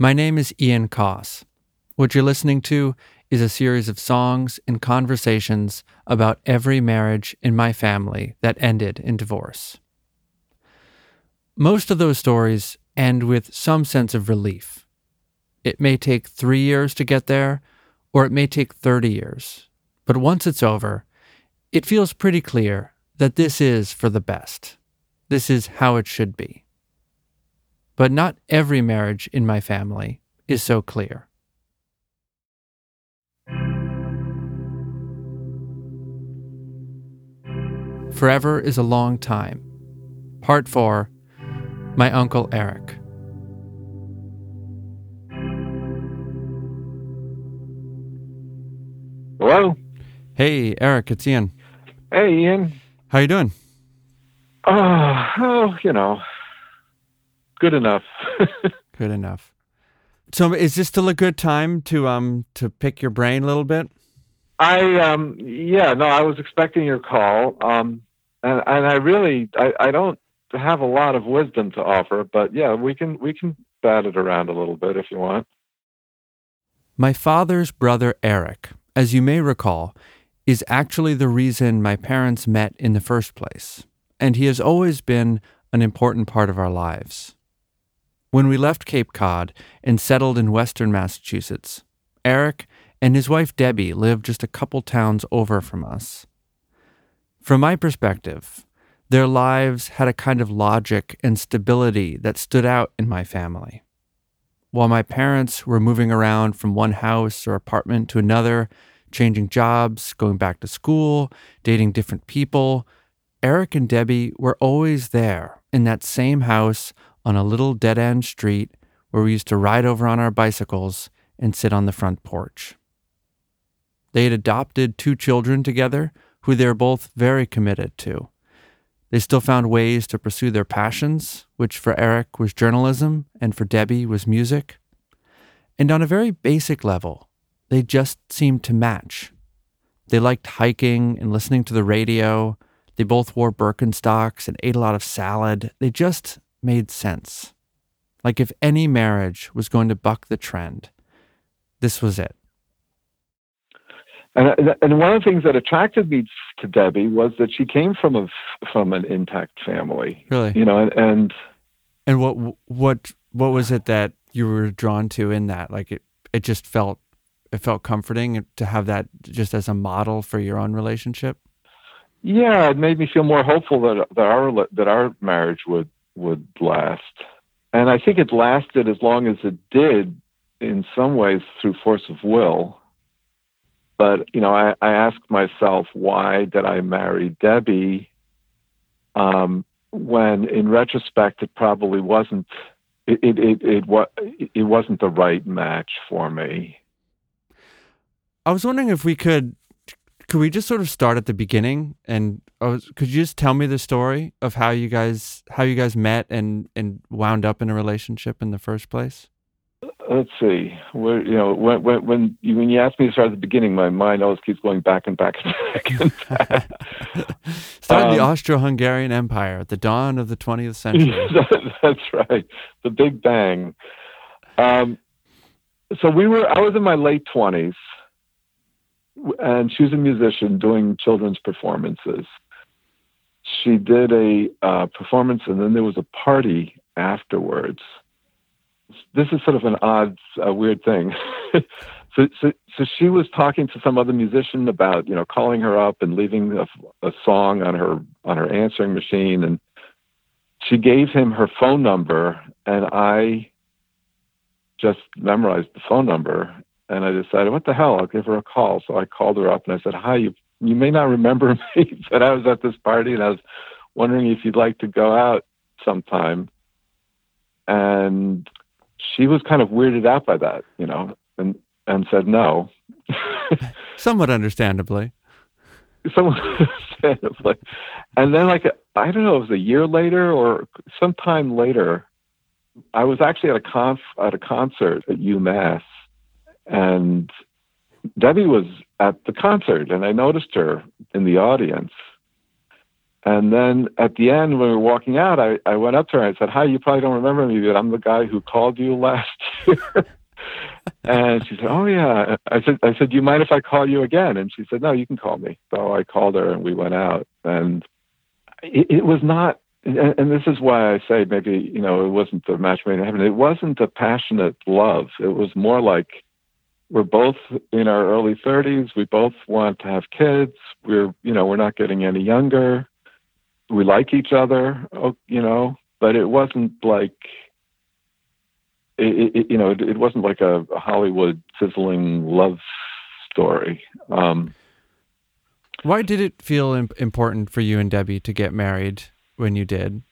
My name is Ian Coss. What you're listening to is a series of songs and conversations about every marriage in my family that ended in divorce. Most of those stories end with some sense of relief. It may take three years to get there, or it may take 30 years. But once it's over, it feels pretty clear that this is for the best. This is how it should be. But not every marriage in my family is so clear. Forever is a long time. Part 4 My Uncle Eric. Hello. Hey, Eric, it's Ian. Hey, Ian. How you doing? Oh, oh you know, good enough. Good enough. So, is this still a good time to um to pick your brain a little bit? I um yeah no I was expecting your call um and and I really I, I don't have a lot of wisdom to offer but yeah we can we can bat it around a little bit if you want. My father's brother Eric, as you may recall, is actually the reason my parents met in the first place, and he has always been an important part of our lives. When we left Cape Cod and settled in western Massachusetts, Eric and his wife Debbie lived just a couple towns over from us. From my perspective, their lives had a kind of logic and stability that stood out in my family. While my parents were moving around from one house or apartment to another, changing jobs, going back to school, dating different people, Eric and Debbie were always there in that same house on a little dead end street where we used to ride over on our bicycles and sit on the front porch. They had adopted two children together who they were both very committed to. They still found ways to pursue their passions, which for Eric was journalism and for Debbie was music. And on a very basic level, they just seemed to match. They liked hiking and listening to the radio. They both wore Birkenstocks and ate a lot of salad. They just made sense. Like if any marriage was going to buck the trend, this was it. And uh, and one of the things that attracted me to Debbie was that she came from a from an intact family. Really? You know, and and, and what what what was it that you were drawn to in that? Like it it just felt it felt comforting to have that just as a model for your own relationship. Yeah, it made me feel more hopeful that that our that our marriage would would last. And I think it lasted as long as it did in some ways through force of will. But, you know, I, I ask myself, why did I marry Debbie? Um, when in retrospect, it probably wasn't, it, it, it, it, it wasn't the right match for me. I was wondering if we could could we just sort of start at the beginning and uh, could you just tell me the story of how you guys how you guys met and and wound up in a relationship in the first place? Let's see. Where, you know, when when when you, when you ask me to start at the beginning, my mind always keeps going back and back and back and back. Started um, the Austro-Hungarian Empire at the dawn of the 20th century. that's right, the Big Bang. Um, so we were. I was in my late 20s and she was a musician doing children's performances. She did a uh, performance, and then there was a party afterwards. This is sort of an odd, uh, weird thing. so, so, so she was talking to some other musician about, you know, calling her up and leaving a, a song on her on her answering machine, and she gave him her phone number, and I just memorized the phone number and I decided, what the hell? I'll give her a call. So I called her up and I said, hi, you you may not remember me, but I was at this party and I was wondering if you'd like to go out sometime. And she was kind of weirded out by that, you know, and and said no. Somewhat understandably. Somewhat understandably. And then, like, I don't know, it was a year later or sometime later, I was actually at a conf at a concert at UMass and Debbie was at the concert, and I noticed her in the audience. And then at the end, when we were walking out, I, I went up to her and I said, Hi, you probably don't remember me, but I'm the guy who called you last year. and she said, "Oh yeah." I said, "I said, do you mind if I call you again?" And she said, "No, you can call me." So I called her, and we went out. And it, it was not, and, and this is why I say maybe you know it wasn't the match made in heaven. It wasn't a passionate love. It was more like we're both in our early 30s. We both want to have kids. We're you know we're not getting any younger. We like each other, oh, you know, but it wasn't like it, it, you know, it, it, wasn't like a, Hollywood sizzling love story. Um, Why did it feel imp- important for you and Debbie to get married when you did?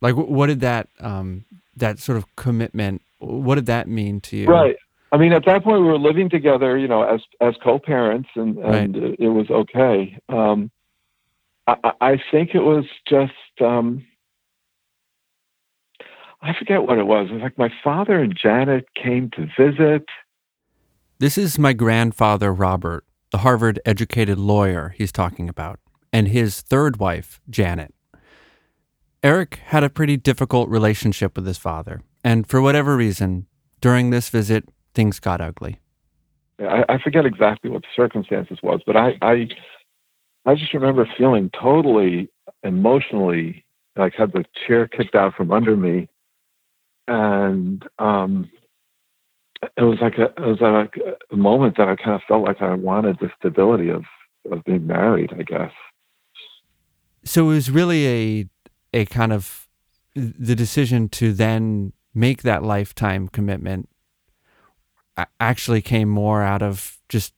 Like, what did that um, that sort of commitment? What did that mean to you? Right. I mean, at that point, we were living together, you know, as as co-parents, and and right. it, was okay. Um, I, I think it was just. Um, I forget what it was. It was like my father and Janet came to visit. This is my grandfather, Robert, the Harvard educated lawyer he's talking about, and his third wife, Janet. Eric had a pretty difficult relationship with his father, and for whatever reason, during this visit, things got ugly. I, I forget exactly what the circumstances was, but I, I, I just remember feeling totally emotionally like had the chair kicked out from under me and um, it was like a it was like a moment that I kind of felt like I wanted the stability of of being married. I guess. So it was really a a kind of the decision to then make that lifetime commitment actually came more out of just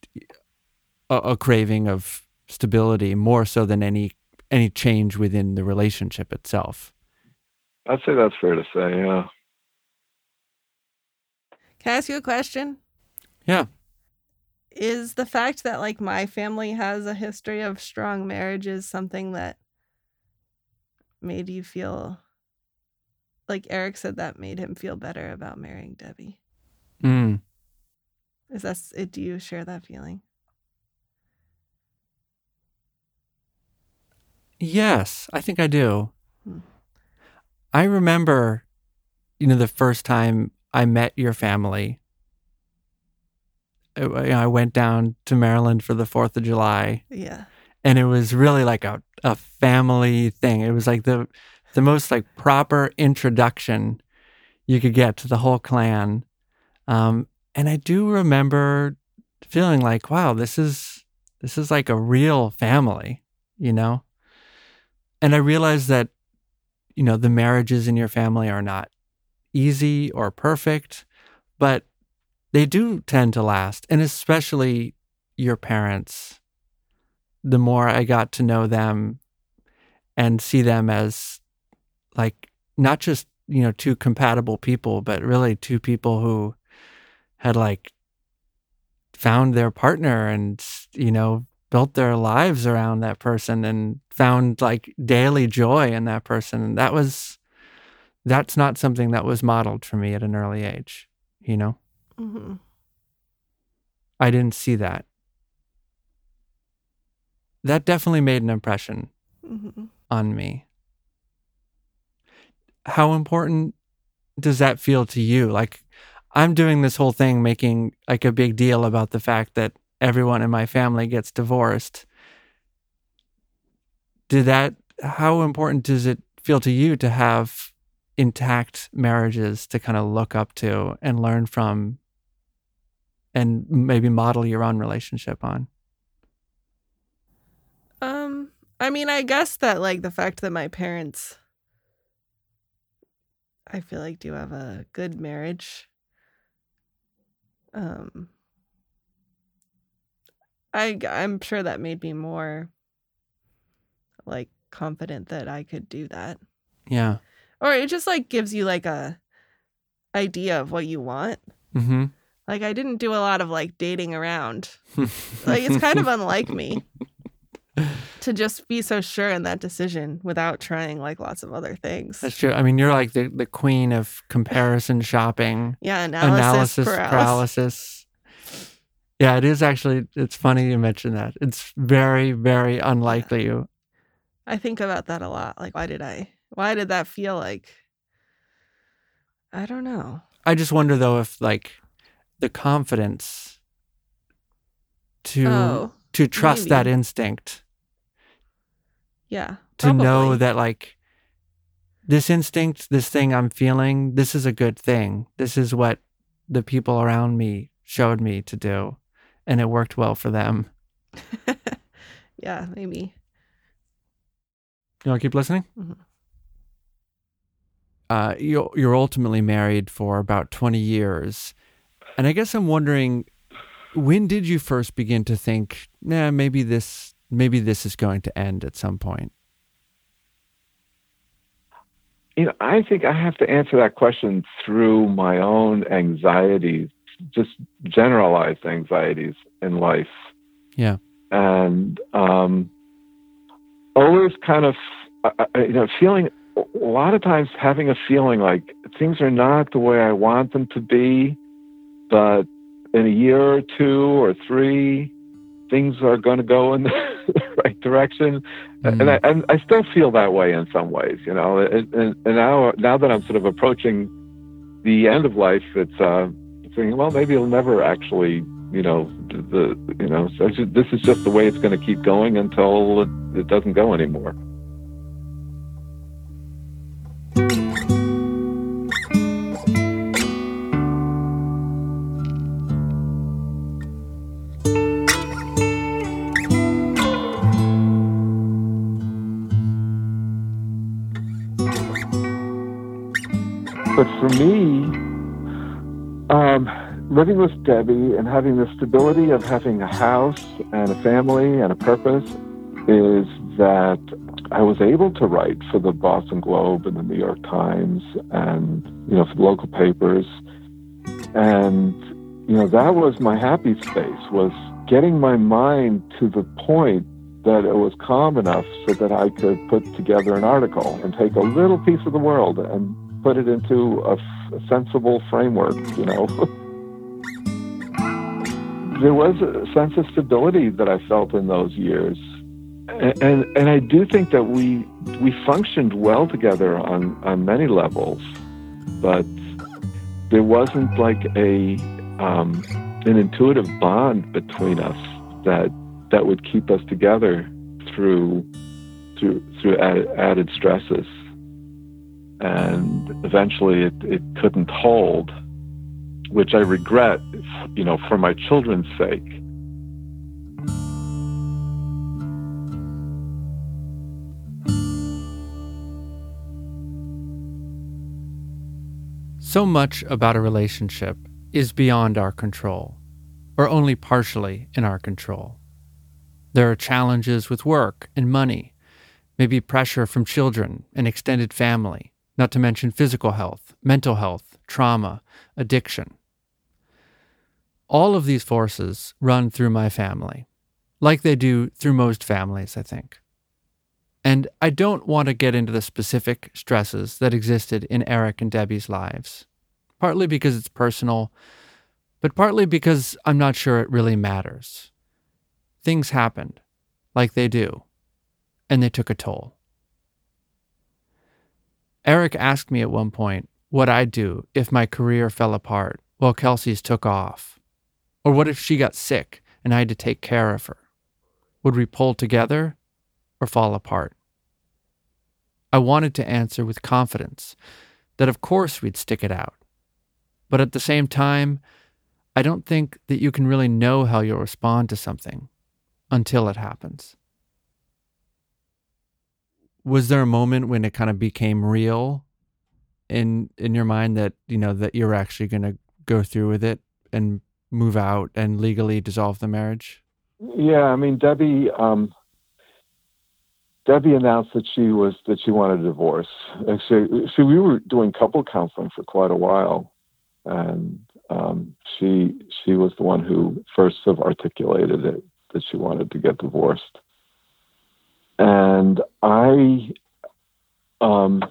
a, a craving of stability more so than any any change within the relationship itself. I'd say that's fair to say, yeah. Can I ask you a question? Yeah. Is the fact that like my family has a history of strong marriages something that made you feel like Eric said that made him feel better about marrying Debbie? Mm. Is that do you share that feeling? Yes, I think I do. Hmm. I remember, you know, the first time I met your family. I, went down to Maryland for the 4th of July. Yeah. And it was really like a, a family thing. It was like the the most like proper introduction you could get to the whole clan. Um, and I do remember feeling like, wow, this is this is like a real family, you know? And I realized that, you know, the marriages in your family are not easy or perfect, but they do tend to last. And especially your parents, the more I got to know them and see them as like not just, you know, two compatible people, but really two people who had like found their partner and, you know, built their lives around that person and found like daily joy in that person. And that was that's not something that was modeled for me at an early age, you know? Mm-hmm. I didn't see that. That definitely made an impression mm-hmm. on me. How important does that feel to you? Like, I'm doing this whole thing making like a big deal about the fact that everyone in my family gets divorced. Did that, how important does it feel to you to have intact marriages to kind of look up to and learn from and maybe model your own relationship on? Um, I mean, I guess that like the fact that my parents I feel like do have a good marriage. Um I I'm sure that made me more like confident that I could do that. Yeah or it just like gives you like a idea of what you want. Mm-hmm. Like I didn't do a lot of like dating around. like it's kind of unlike me to just be so sure in that decision without trying like lots of other things. That's true. I mean, you're like the, the queen of comparison shopping. Yeah, analysis, analysis paralysis. paralysis. Yeah, it is actually. It's funny you mention that. It's very, very unlikely yeah. you. I think about that a lot. Like, why did I? Why did that feel like? I don't know. I just wonder though if like the confidence to Oh, to trust that instinct yeah. to know that like this instinct, this thing I'm feeling, this is a good thing. This is what the people around me showed me to do, and it worked well for them. yeah, maybe. You want to keep listening? Mhm. Uh, you're, you're ultimately married for about 20 years. And I guess I'm wondering, when did you first begin to think, nah, maybe this, maybe this is going to end at some point? You know, I think I have to answer that question through my own anxieties, just generalized anxieties in life. Yeah. And um, always kind of, uh, uh, you know, feeling a lot of times having a feeling like things are not the way I want them to be, but in a year or two or three, things are going to go in the right direction. Mm. And I and I still feel that way in some ways, you know. And, and, and now now that I'm sort of approaching the end of life, it's uh, thinking, well, maybe it'll never actually, you know, the you know, this is just the way it's going to keep going until it, it doesn't go anymore. Living with Debbie and having the stability of having a house and a family and a purpose is that I was able to write for the Boston Globe and the New York Times and, you know, for the local papers. And, you know, that was my happy space, was getting my mind to the point that it was calm enough so that I could put together an article and take a little piece of the world and put it into a, f- a sensible framework, you know. there was a sense of stability that I felt in those years. And, and and I do think that we we functioned well together on, on many levels, but there wasn't like a um, an intuitive bond between us that that would keep us together through through through added, added stresses and eventually it, it couldn't hold which i regret you know for my children's sake So much about a relationship is beyond our control, or only partially in our control. There are challenges with work and money, maybe pressure from children and extended family, not to mention physical health, mental health, trauma, addiction. All of these forces run through my family, like they do through most families, I think. And I don't want to get into the specific stresses that existed in Eric and Debbie's lives, partly because it's personal, but partly because I'm not sure it really matters. Things happened, like they do, and they took a toll. Eric asked me at one point what I'd do if my career fell apart while Kelsey's took off. Or what if she got sick and I had to take care of her? Would we pull together or fall apart? I wanted to answer with confidence that of course we'd stick it out. But at the same time, I don't think that you can really know how you'll respond to something until it happens. Was there a moment when it kind of became real in in your mind that, you know, that you're actually going to go through with it and move out and legally dissolve the marriage? yeah i mean debbie um debbie announced that she was that she wanted a divorce. Actually so we were doing couple counseling for quite a while. And um she she was the one who first of articulated it that she wanted to get divorced and i um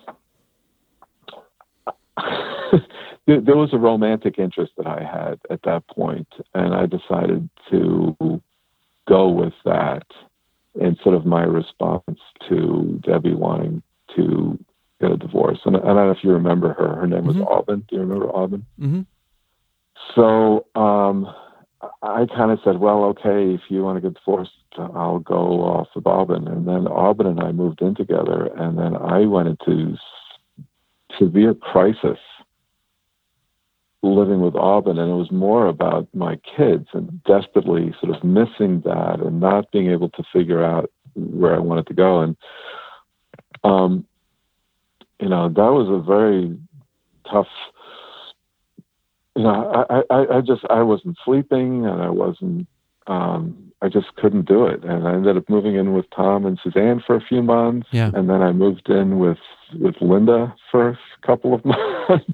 there, was a romantic interest that I had at that point, and I decided to go with that. in sort of my response to Debbie wanting to get a divorce. And I don't know if you remember her. Her name was Mhm. Aubin. Do you remember Aubin? hmm So um, I kind of said, well, okay, if you want to get divorced, I'll go off with Aubin. And then Aubin and I moved in together. And then I went into severe crisis living with Aubin. And it was more about my kids and desperately sort of missing that and not being able to figure out where I wanted to go. And, um, you know, that was a very tough you know, I, I, I just I wasn't sleeping and I wasn't um I just couldn't do it. And I ended up moving in with Tom and Suzanne for a few months. Yeah. And then I moved in with with Linda for a couple of months.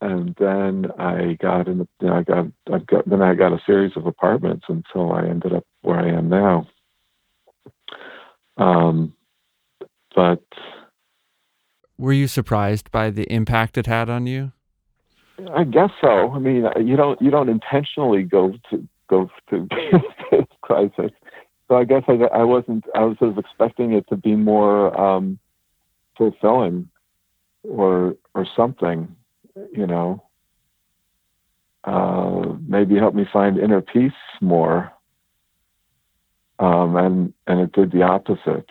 and then I got in the you know, I got I got then I got a series of apartments until I ended up where I am now. Um but Were you surprised by the impact it had on you? I guess so. I mean, you don't you don't intentionally go to go to this crisis. So I guess I, I wasn't. I was sort of expecting it to be more um, fulfilling, or or something. You know, uh, maybe help me find inner peace more. Um, and and it did the opposite.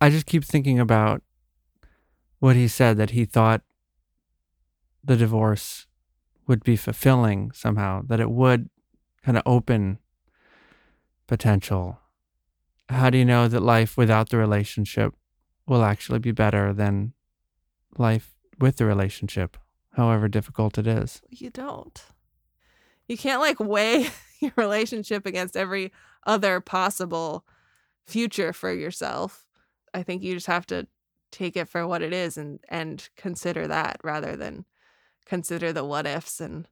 I just keep thinking about what he said that he thought the divorce would be fulfilling somehow, that it would kind of open potential. How do you know that life without the relationship will actually be better than life with the relationship, however difficult it is? You don't. You can't like weigh your relationship against every other possible future for yourself. I think you just have to take it for what it is and and consider that rather than consider the what ifs and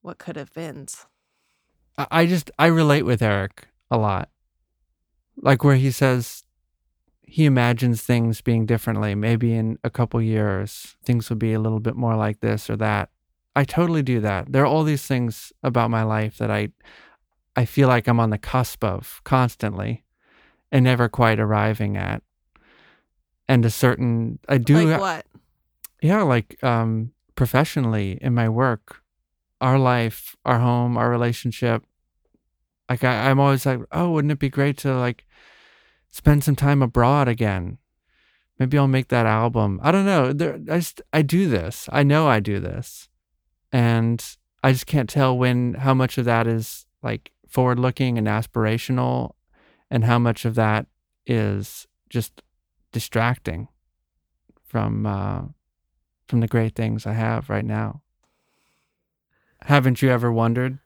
what could have been. I just I relate with Eric a lot. Like where he says he imagines things being differently. Maybe in a couple years things will be a little bit more like this or that. I totally do that. There are all these things about my life that I I feel like I'm on the cusp of constantly and never quite arriving at. And a certain I do like what? yeah like um professionally in my work our life our home our relationship. Like I, i'm always like oh wouldn't it be great to like spend some time abroad again? Maybe i'll make that album. I don't know there i just i do this. I know i do this. And i just can't tell when how much of that is like forward looking and aspirational and how much of that is just distracting from uh from the great things I have right now. Haven't you ever wondered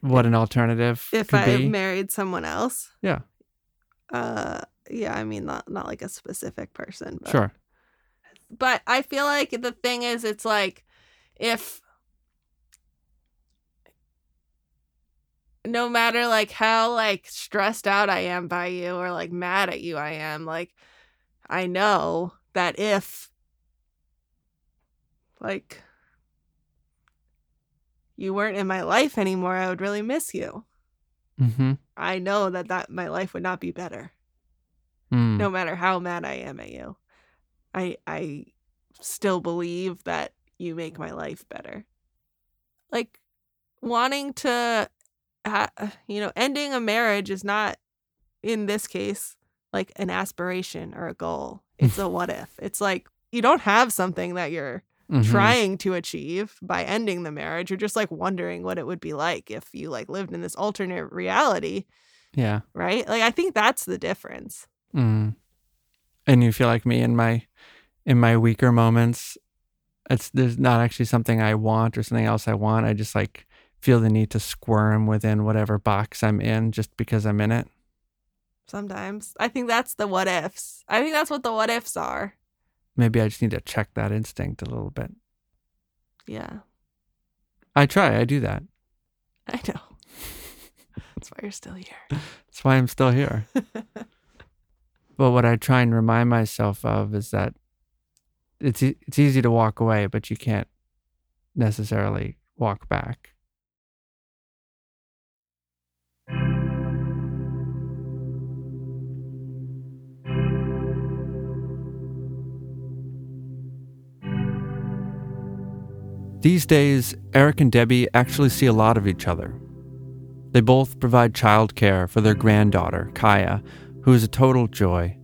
what an alternative If I be? married someone else? Yeah. Uh yeah, I mean not not like a specific person, but Sure. but I feel like the thing is, it's like if no matter like how like stressed out I am by you or like mad at you I am, like I know that if like you weren't in my life anymore, I would really miss you. Mm-hmm. I know that that my life would not be better Mm. no matter how mad I am at you. I I still believe that you make my life better. Like wanting to ha- you know, ending a marriage is not in this case like an aspiration or a goal. It's a what if. It's like you don't have something that you're Mhm. trying to achieve by ending the marriage. You're just like wondering what it would be like if you like lived in this alternate reality, Yeah. right? Like I think that's the difference. Mm. And you feel like me in my in my weaker moments. It's there's not actually something I want or something else I want. I just like feel the need to squirm within whatever box I'm in just because I'm in it. sometimes. I think that's the what ifs. I think that's what the what ifs are. Maybe I just need to check that instinct a little bit. Yeah, I try. I do that. I know. that's why you're still here. That's why I'm still here. But what I try and remind myself of is that it's it's easy to walk away, but you can't necessarily walk back. These days, Eric and Debbie actually see a lot of each other. They both provide childcare for their granddaughter, Kaya, who is a total joy.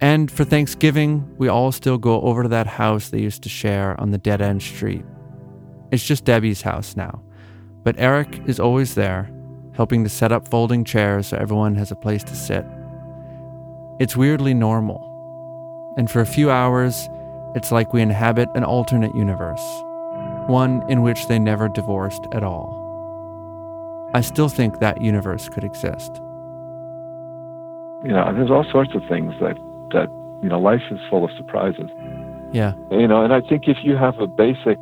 And for Thanksgiving, we all still go over to that house they used to share on the dead end street. It's just Debbie's house now, but Eric is always there, helping to set up folding chairs so everyone has a place to sit. It's weirdly normal. And for a few hours, it's like we inhabit an alternate universe, one in which they never divorced at all. I still think that universe could exist. You know, there's all sorts of things that that you know, life is full of surprises. Yeah. You know, and I think if you have a basic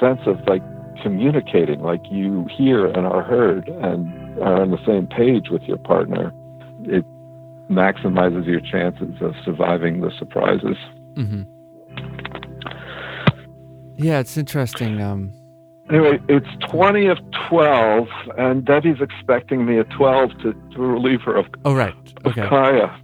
sense of like communicating, like you hear and are heard and are on the same page with your partner, it maximizes your chances of surviving the surprises. Mm-hmm. Yeah, it's interesting. Um, Anyway, it's 20 of 12, and Debbie's expecting me at 12 to, to relieve her of, oh, right. of Okay. Kaya.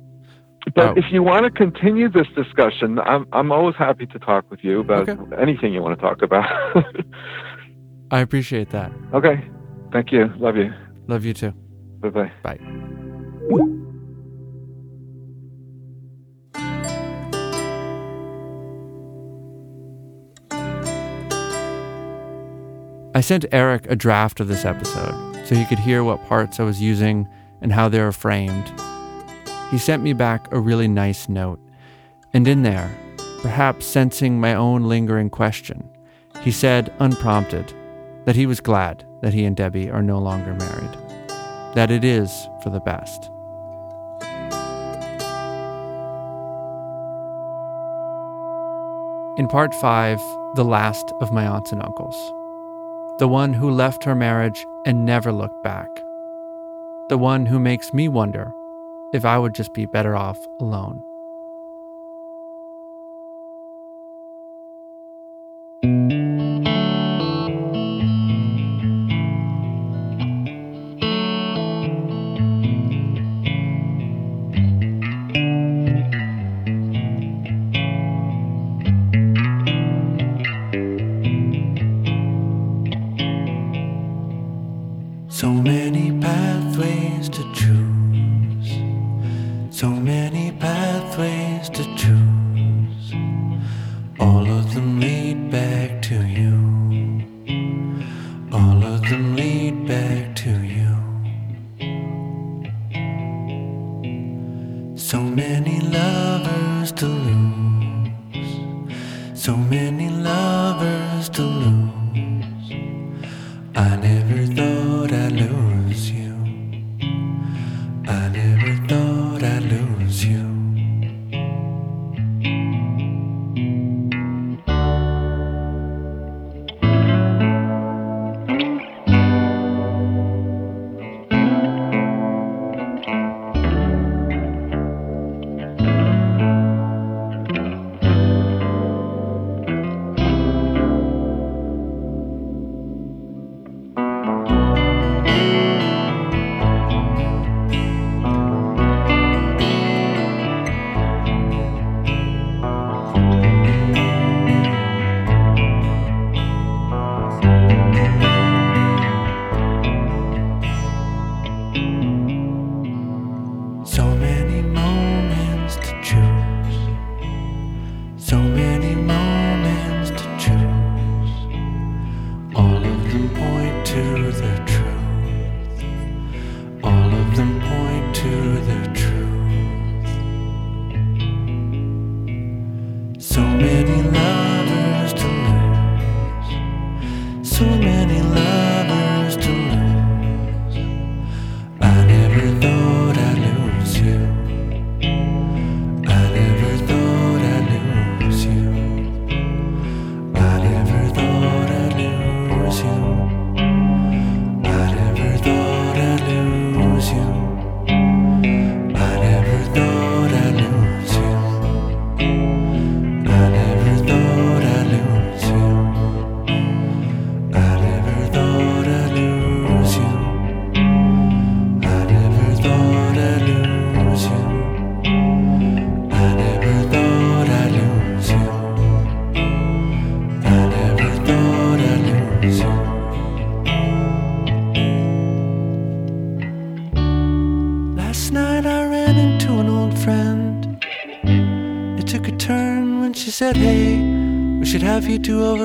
But Oh. if you want to continue this discussion, I'm, I'm always happy to talk with you about Okay. anything you want to talk about. I appreciate that. okay. Thank you. Love you. Love you too. Bye bye bye. I sent Eric a draft of this episode so he could hear what parts I was using and how they were framed. He sent me back a really nice note, and in there, perhaps sensing my own lingering question, he said, unprompted, that he was glad that he and Debbie are no longer married, that it is for the best. In part five, the last of my aunts and uncles, the one who left her marriage and never looked back, the one who makes me wonder if I would just be better off alone. So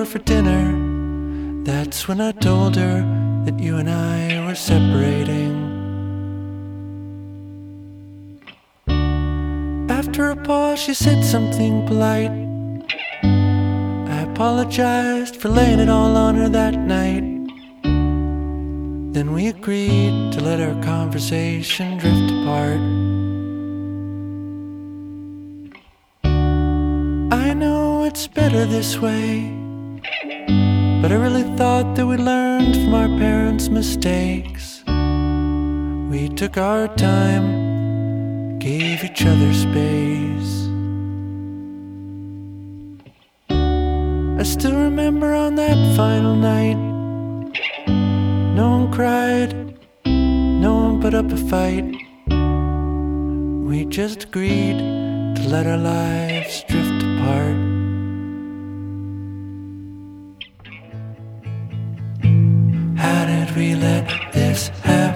for dinner. That's when I told her that you and I were separating. After a pause, she said something polite. I apologized for laying it all on her that night. Then we agreed to let our conversation drift apart. I know it's better this way, but I really thought that we learned from our parents' mistakes. We took our time, gave each other space. I still remember on that final night. No one cried, no one put up a fight. We just agreed to let our lives drift apart. We let this happen?